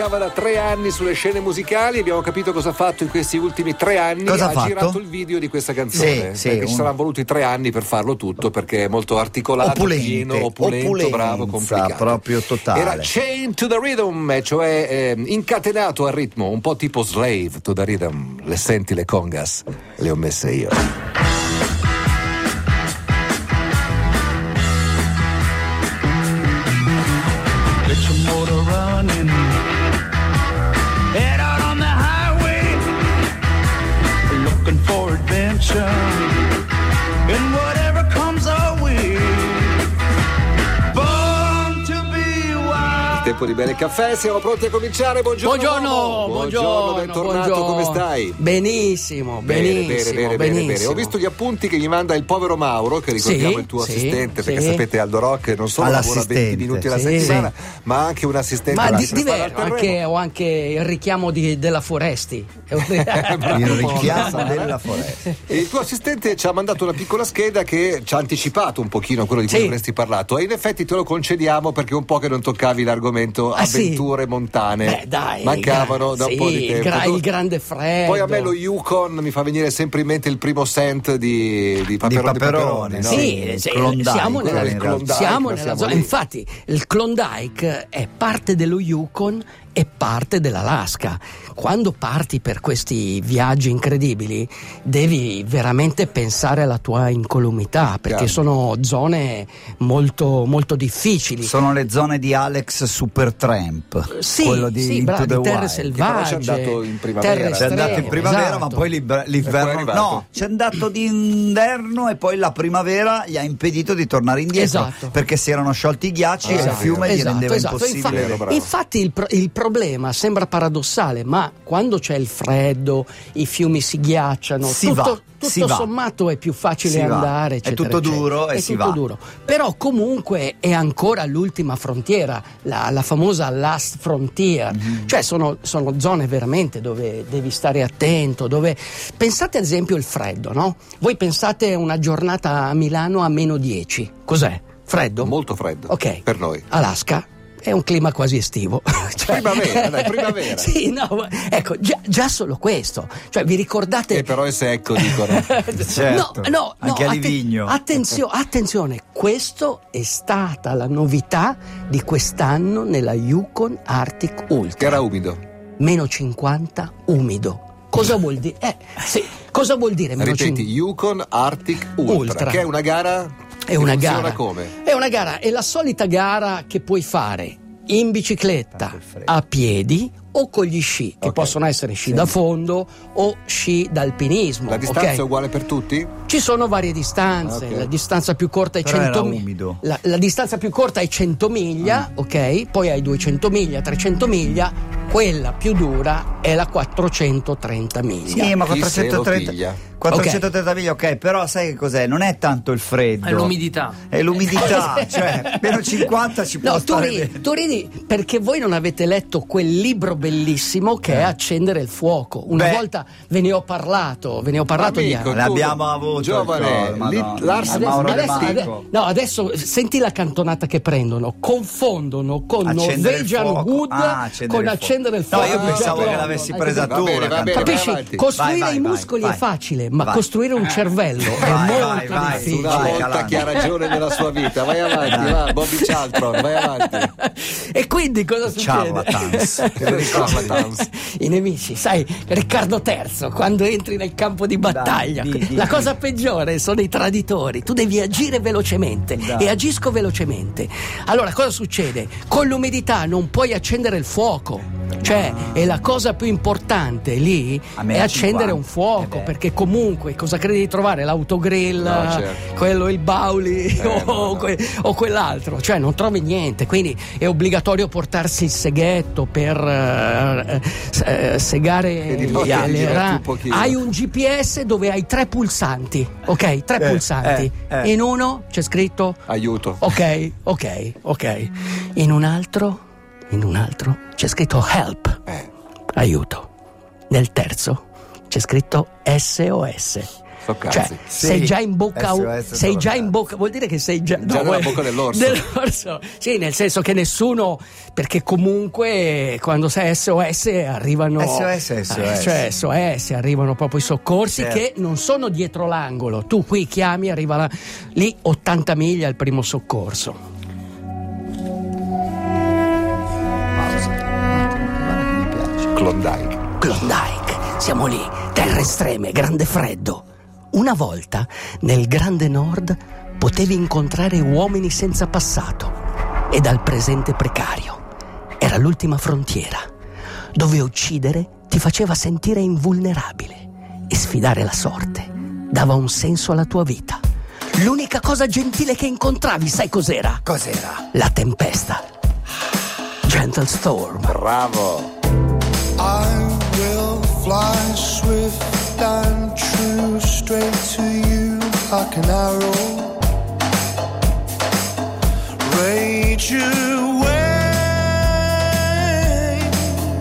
mancava da tre anni sulle scene musicali. Abbiamo capito cosa ha fatto in questi ultimi tre anni. Cosa ha ha fatto? girato il video di questa canzone. Sì, sì, perché ci un- saranno voluti tre anni per farlo tutto perché è molto articolato, Opulente, pieno, opulento, opulenza, bravo, complicato. proprio totale. Era chained to the rhythm, cioè ehm, incatenato al ritmo, un po' tipo slave to the rhythm. Le senti le congas? Le ho messe io. Tempo di bere caffè, siamo pronti a cominciare. Buongiorno. Buongiorno, buongiorno, bentornato, buongiorno. come stai? Benissimo, Bene, benissimo, bene, bene, bene, bene. benissimo. Ho visto gli appunti che gli manda il povero Mauro, che ricordiamo Sì, il tuo sì, assistente, perché sì. sapete Aldo Rock non solo lavora 20 All'assistente, minuti alla sì. settimana, ma anche un assistente Ma di, diverso, anche, ho anche il richiamo di- della Foresti. Il richiamo della foresta. E il tuo assistente ci ha mandato una piccola scheda che ci ha anticipato un pochino quello di cui Sì. avresti parlato e in effetti te lo concediamo perché un po' che non toccavi l'argomento Ah, sì? avventure montane Beh, dai, mancavano da un gra- po' sì, di il tempo gra- il grande freddo. poi a me lo Yukon mi fa venire sempre in mente il primo scent di, di Paperone, Paperone, no? Sì, sì, Klondike, siamo nella, siamo nella siamo zona. lì. Infatti, il Klondike è parte dello Yukon e parte dell'Alaska. Quando parti per questi viaggi incredibili, devi veramente pensare alla tua incolumità, perché Chiaro. sono zone molto, molto difficili. Sono le zone di Alex Supertramp. Sì, quello di sì, the di terre Wild. selvagge. Però c'è andato in primavera. C'è andato in primavera, esatto. ma poi l'ib- E poi è l'inverno. No, c'è andato d'inverno e poi la primavera gli ha impedito di tornare indietro. Esatto. Perché si erano sciolti i ghiacci e il Esatto. fiume gli Esatto, rendeva esatto. impossibile. Vero, Infa- bravo. infatti il, pro- il problema sembra paradossale, ma quando c'è il freddo, i fiumi si ghiacciano, Si tutto, va, tutto si va. sommato è più facile Si va. andare. È eccetera, tutto eccetera. duro e È si tutto va. duro. Però comunque è ancora l'ultima frontiera, la, la famosa last frontier, Mhm. cioè sono, sono zone veramente dove devi stare attento, dove pensate ad esempio il freddo, no? Voi pensate una giornata a Milano a meno 10, cos'è? Freddo? molto freddo Ok. per noi Alaska è un clima quasi estivo. Cioè- Primavera, dai, primavera. sì, no, ecco, già, già solo questo. Cioè, vi ricordate... e però è secco dicono Certo, no, no, anche no, a Livigno. attenzio- attenzione, questo è stata la novità di quest'anno nella Yukon Arctic che Ultra. era umido Meno 50 umido. Cosa vuol dire? Eh, sì, cosa vuol dire meno ripeti 50? Yukon Arctic Ultra, Ultra. che è una gara È una gara. come? È una gara, è la solita gara che puoi fare in bicicletta, freddo. a piedi o con gli sci, che Ok. possono essere sci da fondo o sci d'alpinismo. la distanza ok? è uguale per tutti? Ci sono varie distanze, Ok. la distanza più corta è Però 100 era miglia. La, la distanza più corta è 100 Ah. miglia, ok? Poi hai 200 miglia, 300 miglia, quella più dura è la 430 miglia. Sì, ma Chi se lo 430, piglia? 430 miglia, ok, però sai che cos'è? Non è tanto il freddo. È l'umidità. È l'umidità, cioè meno 50 ci può No, tu stare ridi, bene. tu ridi perché voi non avete letto quel libro bellissimo che è Accendere il fuoco. Una Beh. volta ve ne ho parlato, ve ne ho parlato di Amico, anni. L'abbiamo avuto giovane Madonna. Lars Adesso- adesso, Marco. ade- no, adesso senti la cantonata che prendono, confondono con Accendere il Norwegian fuoco. Wood Ah, accendere con il fuoco. accendere il No, fuoco. io di pensavo che l'avessi presa tu Capisci? Costruire i muscoli è facile, ma Vai. costruire un cervello è Vai, molto vai, difficile. Una Vai, volta che ha ragione nella sua vita, vai avanti, va, Bobby Charlton, vai avanti. e quindi cosa succede? Charlatans. Charlatans. I nemici, sai, Riccardo III, quando entri nel campo di battaglia, di- di- la cosa peggiore sono i traditori. Tu devi agire velocemente Dai. e agisco velocemente. Allora, cosa succede? Con l'umidità non puoi accendere il fuoco. Cioè, è la cosa più importante lì è accendere 50. un fuoco, Eh perché comunque cosa credi di trovare? L'autogrill, No, certo. quello il bauli Eh, o, no, no. que- o quell'altro, cioè non trovi niente, quindi è obbligatorio portarsi il seghetto per eh, eh, segare E di notte le- ti le diverti ra- un pochino. Hai un GPS dove hai tre pulsanti, ok? Tre Eh, pulsanti. eh, eh. In uno c'è scritto Aiuto. ok, ok, ok. In un altro, in un altro c'è scritto help, Eh, aiuto. Nel terzo c'è scritto SOS. So. Cioè, sei Sì. già in bocca, SOS sei già in bocca, vuol dire che sei già, Già nella vuol- bocca dell'orso. dell'orso. Sì, nel senso che nessuno, perché comunque quando sei SOS arrivano. SOS, SOS. Cioè SOS, arrivano proprio i soccorsi Certo. che non sono dietro l'angolo. Tu qui chiami, arriva là- lì 80 miglia il primo soccorso. Klondike. Klondike, siamo lì, terre estreme, grande freddo. Una volta, nel grande nord, potevi incontrare uomini senza passato e dal presente precario. Era l'ultima frontiera, dove uccidere ti faceva sentire invulnerabile e sfidare la sorte dava un senso alla tua vita. L'unica cosa gentile che incontravi, sai cos'era? Cos'era? La tempesta. Gentle Storm. Bravo. Like an arrow. Rage away.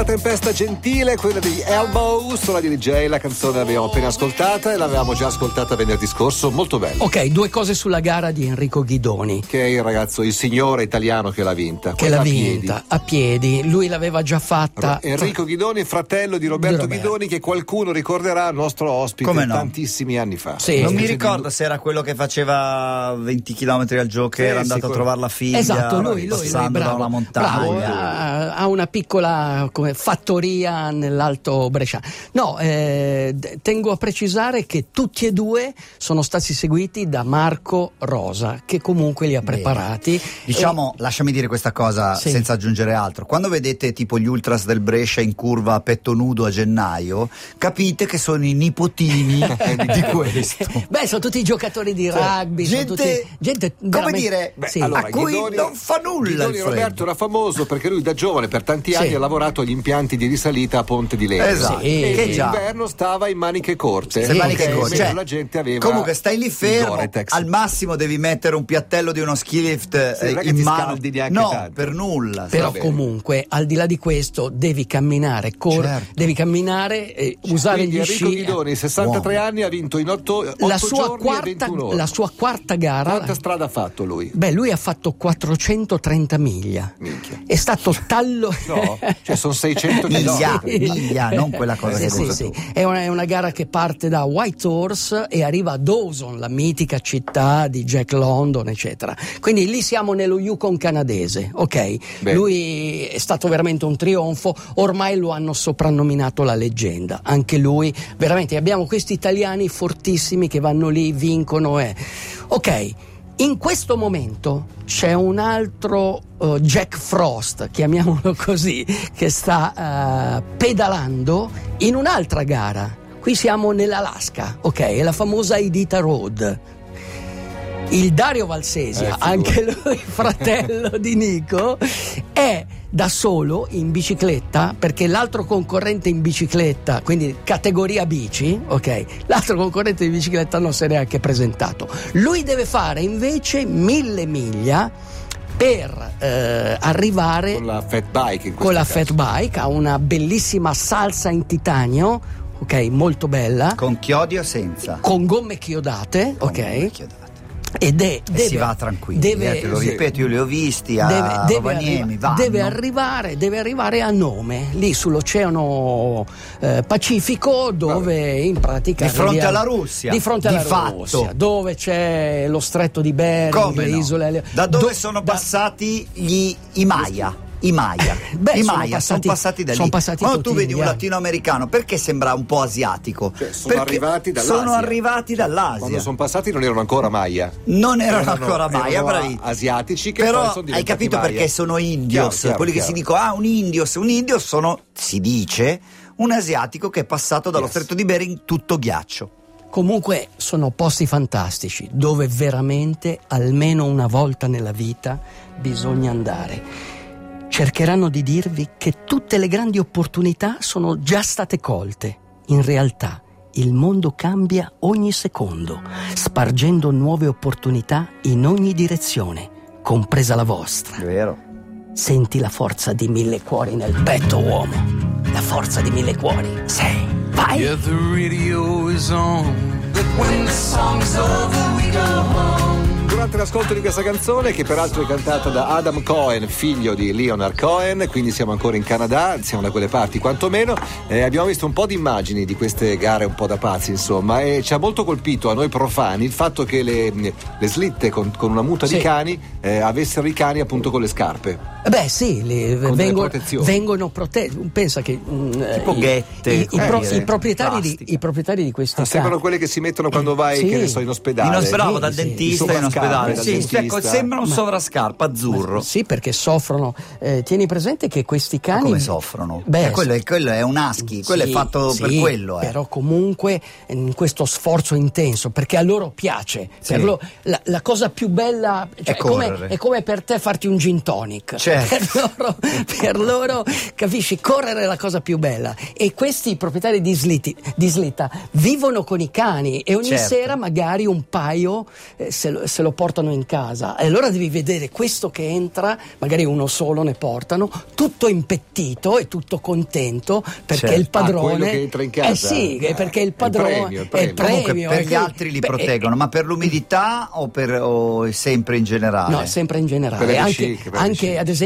Una tempesta gentile, quella di Elbow, sulla di DJ, la canzone l'abbiamo appena ascoltata e l'avevamo già ascoltata venerdì scorso, molto bella. Ok, due cose sulla gara di Enrico Ghidoni. Che è il ragazzo, il signore italiano che l'ha vinta. che Quella l'ha a piedi. vinta a piedi. Lui l'aveva già fatta. Enrico Ghidoni, fratello di Roberto, Di Roberto. Ghidoni, che qualcuno ricorderà, nostro ospite Come no? tantissimi anni fa. Sì. Non mi ricordo se era quello che faceva 20 km al gioco, Sì, era andato sicuro. a trovare la figlia, Esatto, lui, lui, lui, passando bravo, da una montagna. bravo, ha, ha una piccola come, fattoria nell'Alto Brescia. No, eh, tengo a precisare che tutti e due sono stati seguiti da Marco Rosa, che comunque li ha preparati. Diciamo, lasciami dire questa cosa Sì. senza aggiungere altro. Quando vedete tipo gli ultras del Brescia in curva a petto nudo a gennaio, capite che sono i nipotini di questo. Beh, sono tutti giocatori di rugby, sono gente, tutti, gente come veramente- dire, Beh, Sì. allora, a cui Ghidoni- non fa nulla il Ghidoni. Roberto era famoso perché lui da giovane per tanti anni Sì. ha lavorato agli impianti di risalita a Ponte di Legno. Esatto, Sì. E che già. d'inverno stava in maniche corte. Se maniche corte. Cioè, la gente aveva comunque stai lì fermo, al massimo devi mettere un piattello di uno ski lift eh, Sì, che in mano. no, tanto. per nulla. Però comunque, al di là di questo, devi camminare, cor- Certo. devi camminare e usare Quindi gli Enrico sci. Ghidoni, 63 Uomo. anni, ha vinto in 8, la sua, giorni e quarta, 21 ore. la sua quarta gara. Quanta strada ha fatto lui? Beh, lui ha fatto 430 miglia. Minchia. È stato tallo. No, cioè sono 600 Miglia, miglia, non quella cosa Sì, che sì, sì. È, una, è una gara che parte da White Horse e arriva a Dawson, la mitica città di Jack London, eccetera. Quindi lì siamo nello Yukon canadese, ok? Bene. Lui è stato veramente un trionfo, ormai lo hanno soprannominato la leggenda. Anche lui, veramente, abbiamo questi italiani fortissimi che vanno lì, vincono e... Ok. In questo momento c'è un altro eh, Jack Frost, chiamiamolo così, che sta eh, pedalando in un'altra gara. Qui siamo nell'Alaska, ok? È la famosa Idita Road. Il Dario Valsesia, Eh, anche lui fratello di Nico, è da solo in bicicletta perché l'altro concorrente in bicicletta, quindi categoria bici, ok? L'altro concorrente di bicicletta non si è neanche presentato. Lui deve fare invece mille miglia per eh, arrivare Con la fat bike in con la fat bike, ha una bellissima salsa in titanio, ok? Molto bella, Con chiodi o senza? con gomme chiodate, Con ok? chiodate. Ed è, E deve, si va tranquilli, deve- eh, te lo ripeto, io li ho visti a Deve, deve Rovaniemi, arriva- deve arrivare, deve arrivare a nome, lì sull'oceano eh, Pacifico, dove in pratica. Di fronte alla Russia, Di fronte di alla fatto. Russia, dove c'è lo stretto di Bering, Come le no? isole. Da dove do- sono da- passati gli, i Maya? I Maya, Beh, I sono Maya passati- sono passati da lì. sono passati Quando tutti tu vedi un latinoamericano, perché sembra un po' asiatico? Cioè, sono Perché arrivati dall'Asia. Sono arrivati dall'Asia. Quando sono passati non erano ancora Maya. Non erano ancora Maya, erano bravi. asiatici che poi Però sono hai diventati capito Maya. perché sono indios, Chiaro, chiaro, quelli che chiaro. si dicono ah un indios, un indios sono, si dice, un asiatico che è passato dallo Yes. stretto di Bering tutto ghiaccio. Comunque sono posti fantastici dove veramente almeno una volta nella vita bisogna andare. Cercheranno di dirvi che tutte le grandi opportunità sono già state colte. In realtà il mondo cambia ogni secondo, spargendo nuove opportunità in ogni direzione, compresa la vostra. Vero? Senti la forza di mille cuori nel petto, uomo. La forza di mille cuori. Sei. Vai. Yeah, the radio is on. The When the song's over, we go home. Durante l'ascolto di questa canzone, che peraltro è cantata da Adam Cohen, figlio di Leonard Cohen, quindi siamo ancora in Canada, siamo da quelle parti quantomeno, eh, abbiamo visto un po' di immagini di queste gare un po' da pazzi, insomma, e ci ha molto colpito a noi profani il fatto che le, le slitte con, con una muta Sì. di cani eh, avessero i cani appunto con le scarpe. Eh Beh sì, li- delle vengono, protetti. Pensa che mm, eh, Tipo i- ghette, i, i pro- i proprietari di, i proprietari di questi Ah, sembrano quelle che si mettono quando vai, Sì. che ne so, in ospedale. In ospedale, bravo, dal sì, dentista sì. in ospedale. Dal Sì, dentista. ecco, sembra un sovrascarpa azzurro. Sì, perché soffrono. Eh, tieni presente che questi Ma cani. come soffrono? Beh, Eh, quello, è, quello è un husky, quello sì, è fatto per sì, quello. Eh. Però comunque in questo sforzo intenso, perché a loro piace. Sì. Per lo- la, la cosa più bella cioè, È è, come, è come per te farti un gin tonic. Certo. Per, loro, per loro, capisci, correre è la cosa più bella. E questi proprietari di, slitti- di slitta vivono con i cani e ogni Certo. sera magari un paio eh, se, lo, se lo portano in casa. E allora devi vedere questo che entra, magari uno solo ne portano, tutto impettito e tutto contento perché Certo. il Ah, padrone. quello che entra in casa? Eh sì, Eh, perché il è il padrone premio, il è il premio. premio. Comunque per e gli altri li beh, proteggono, ma per l'umidità o, per, o è sempre in generale? No, sempre in generale. le Anche, anche, ad esempio,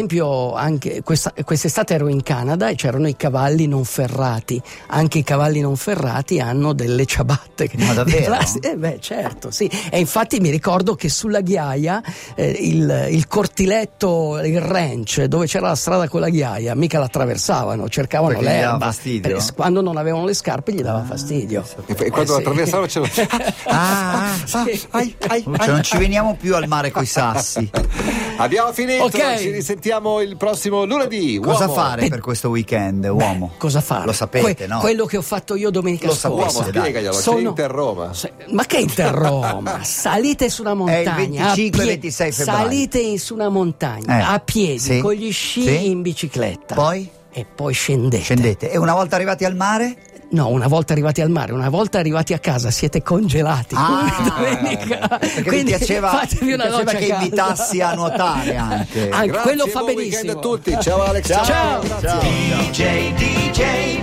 anche questa, quest'estate ero in Canada e c'erano i cavalli non ferrati. Anche i cavalli non ferrati hanno delle ciabatte. Ma davvero? Eh beh, certo, sì. E infatti mi ricordo che sulla ghiaia eh, il, il cortiletto, il ranch, dove c'era la strada con la ghiaia, mica l'attraversavano, cercavano Perché gli dava l'erba. fastidio? Per- quando non avevano le scarpe gli dava fastidio. E, e quando Eh, sì. attraversavano c'era... Ah, ah, Sì. ai, ai, Cioè, non ci veniamo più al mare coi sassi. Abbiamo finito, Ok. ci risentiamo il prossimo lunedì. Cosa Uomo. fare per questo weekend, uomo? Cosa fare? Lo sapete, Que- no? Quello che ho fatto io domenica Lo scorsa. Uomo, Dai. spiegaglielo, Sono- c'è Inter Roma. Se- Ma che Inter Roma? Salite su una montagna. È il 25 a pie- 26 febbraio. Salite su una montagna Eh, a piedi, sì, con gli sci sì. in bicicletta. Poi? E poi scendete. Scendete. E una volta arrivati al mare? No, una volta arrivati al mare, una volta arrivati a casa siete congelati. Ah, domenica. Quindi piaceva, fatevi mi una piaceva che calda. invitassi a nuotare anche. Anche quello fa benissimo. a tutti. Ciao Alex. Ciao. Grazie. Ciao. DJ, DJ.